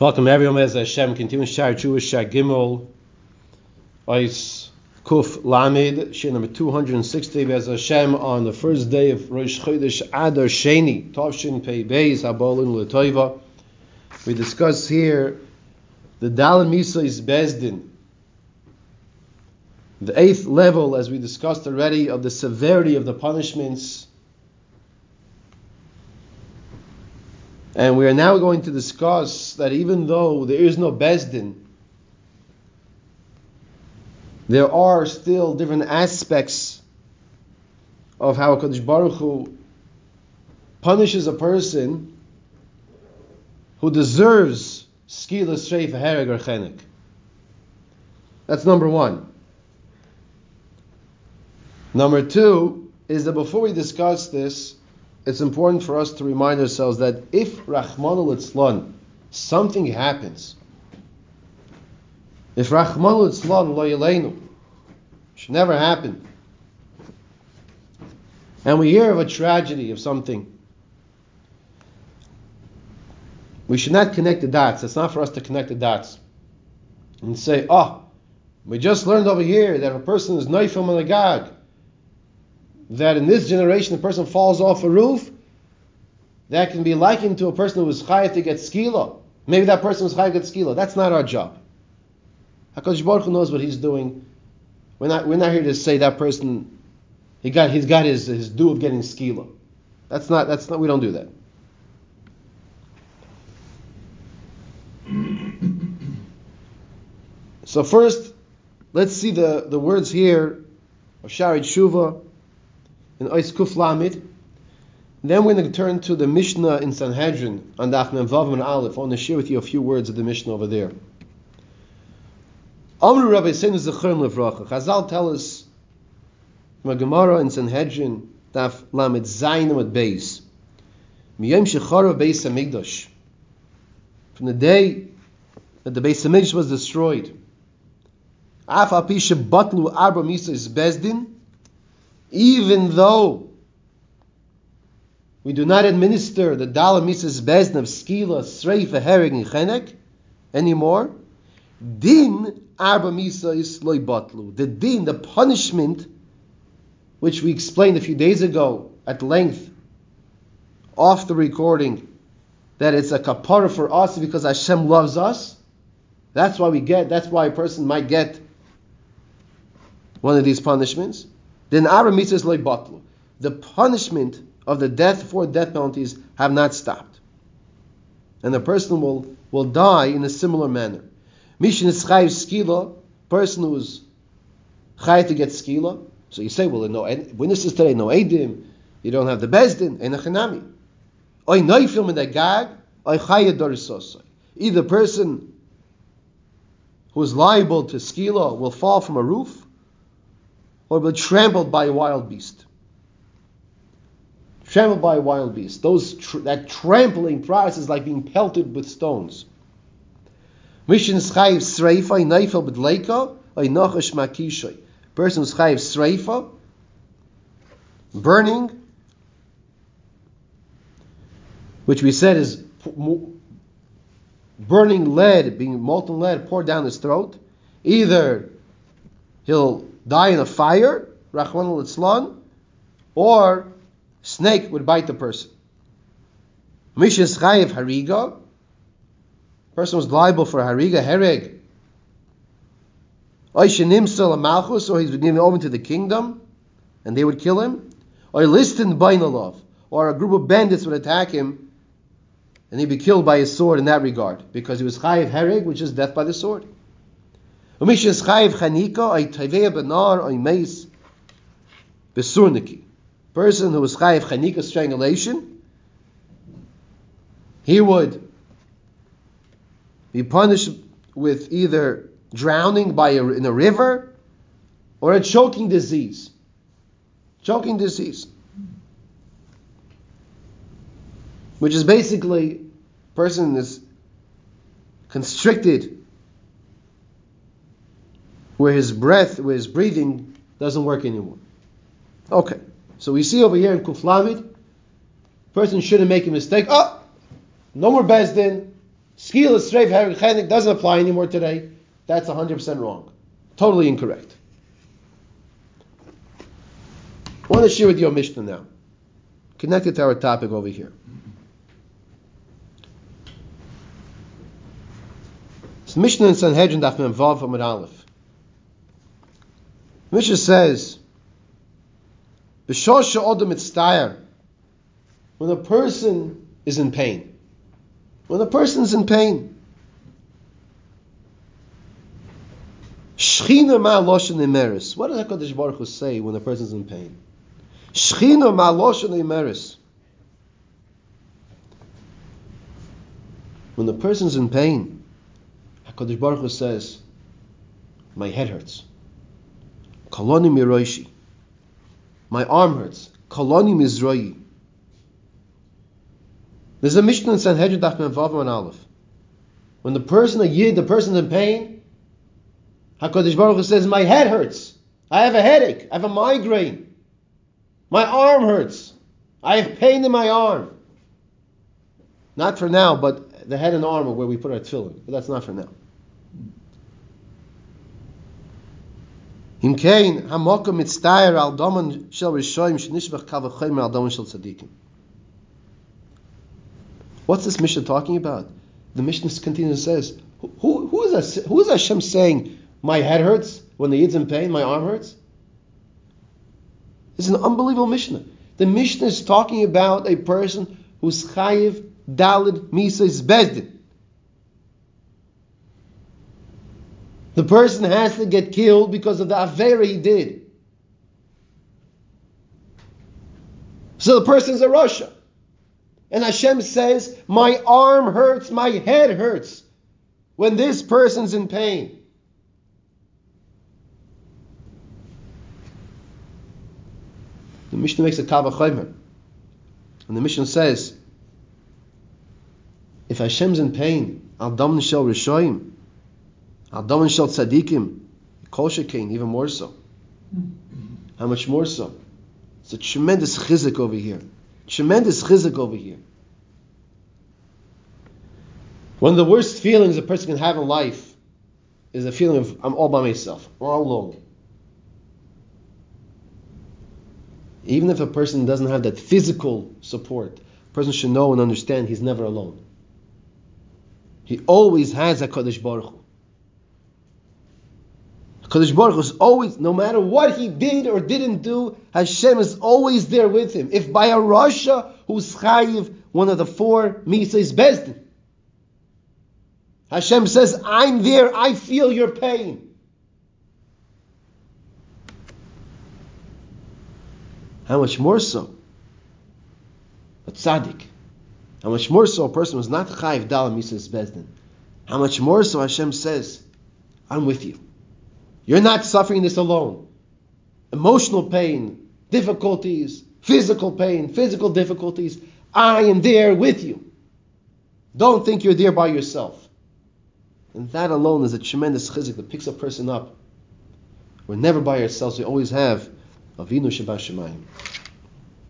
Welcome everyone as Hashem continues Shar Jewish Shar Gimel. Ice Kuf Lamed Shir number 260 as Hashem on the first day of Rosh Chodesh Adar Sheni Tovshin Pei Beis Habolin Letoiva we discuss here the Dalam Misa is Bezdin the eighth level as we discussed already of the severity of the punishments And we are now going to discuss that even though there is no Bezdin, there are still different aspects of how Kadosh Baruch Hu punishes a person who deserves skila streif hereg or chenek. That's number one. Number two is that before we discuss this, it's important for us to remind ourselves that if Rahman al something happens, if Rahman al yeleinu, should never happen, and we hear of a tragedy of something, we should not connect the dots. It's not for us to connect the dots and say, oh, we just learned over here that a person is Neifim on the Gag, that in this generation a person falls off a roof, that can be likened to a person who was chayav to get skila. Maybe that person was chayav to get skila. That's not our job. Hakadosh Baruch Hu knows what he's doing. We're not, we're not here to say that person he got he's got his his due of getting skila. That's not that's not we don't do that. So first, let's see the, the words here of Shaarei Teshuva in Ois Kuf Lamid. Then we're going to turn to the Mishnah in Sanhedrin on Daf Vav and Aleph. I want to share with you a few words of the Mishnah over there. Amru Rabbi Seinu Zechrim Levracha. Chazal tell us from Gemara in Sanhedrin Daf Lamed Zayin at Beis. Miyom Shechara Beis Hamikdash. From the day that the Beis Hamikdash was destroyed. Af Apisha Batlu Arba Misa is Bezdin even though we do not administer the Dala Mises Bezn of Skila, Sreifa, Herring, and Chenek anymore, Din Arba Misa is Batlu. The Din, the punishment, which we explained a few days ago at length off the recording, that it's a kapara for us because Hashem loves us. That's why we get, that's why a person might get one of these punishments then mitzvahs like batlu. The punishment of the death for death penalties have not stopped. And the person will, will die in a similar manner. Mishin is skila, person who's chayiv to get skila. So you say, well, no witnesses today, no edim, you don't have the bezdin, chanami. Oy noifil in the gag, oy chayiv dorisosai. Either person who is liable to skila will fall from a roof, or be trampled by a wild beast. Trampled by a wild beast. Those tr- that trampling process is like being pelted with stones. Mishin chayiv sreifa neifel ay nachash makishay. Person who's chayiv sreifa, burning, which we said is burning lead, being molten lead poured down his throat. Either he'll die in a fire, Rachman al or snake would bite the person. Mishis Chayiv Hariga, person was liable for Hariga, Hereg. Oishanimsal Malchus, or he's been given over to the kingdom, and they would kill him. Or Liston Bainalov, or a group of bandits would attack him, and he'd be killed by a sword in that regard, because he was Chayiv Hereg, which is death by the sword. Umishas chayiv chanika ay tavei benar meis besurniki. Person who was chayiv chanika strangulation, he would be punished with either drowning by a, in a river or a choking disease. Choking disease. Which is basically person is constricted where his breath, where his breathing doesn't work anymore. Okay, so we see over here in Kuflamid, person shouldn't make a mistake. Oh, no more Bezdin. Skil Streif Chenik doesn't apply anymore today. That's 100% wrong. Totally incorrect. I want to share with you a Mishnah now, connected to our topic over here. It's Mishnah in Sanhedrin Daf Vav Amid Aleph. Mishnah says, "B'shosha odom itztayar." When a person is in pain, when a person is in pain, Shechina ma loshen imeris. What does Hakadosh Baruch Hu say when a person is in pain? Shechina ma loshen imeris. When the person is in pain, Hakadosh Baruch Hu says, "My head hurts." Koloni miroishi. My arm hurts. Koloni mizroi. There's a Mishnah in Sanhedrin Daf Vav and Aleph. When the person, a yid, the person in pain, Hakadosh Baruch Hu says, "My head hurts. I have a headache. I have a migraine. My arm hurts. I have pain in my arm." Not for now, but the head and arm are where we put our tefillin. But that's not for now. Himkein hamokum mitztayer al daman shel rishoyim shenishbach kavachoyim al daman shel tzadikim. What's this Mishnah talking about? The Mishnah continues and says, who, who, is who is Hashem saying, my head hurts when the yid's in pain, my arm hurts? It's an unbelievable Mishnah. The Mishnah is talking about a person who's chayiv dalid misa is bezdin. The person has to get killed because of the avera he did. So the person's a rasha. And Hashem says, My arm hurts, my head hurts when this person's in pain. The Mishnah makes a Kavachaymer. And the Mishnah says, if Hashem's in pain, Adam Shel Rishoyim, Adam Shel Tzadikim, Kol Shekain, even more so. Mm-hmm. How much more so? It's a tremendous chizik over here. Tremendous chizik over here. One of the worst feelings a person can have in life is a feeling of I'm all by myself, I'm all alone. Even if a person doesn't have that physical support, a person should know and understand he's never alone. He always has a Kadosh Baruch Hu. Kadosh Baruch is always, no matter what he did or didn't do, Hashem is always there with him. If by a rasha who's chayiv, one of the four Misa is Bezdin, Hashem says, I'm there, I feel your pain. How much more so? A tzaddik. How much more so a person was not chayiv dal misas bezdin. How much more so Hashem says, I'm with you. You're not suffering this alone. Emotional pain, difficulties, physical pain, physical difficulties. I am there with you. Don't think you're there by yourself. And that alone is a tremendous chizik that picks a person up. We're never by ourselves. We always have Avinu Shabbat Shemayim.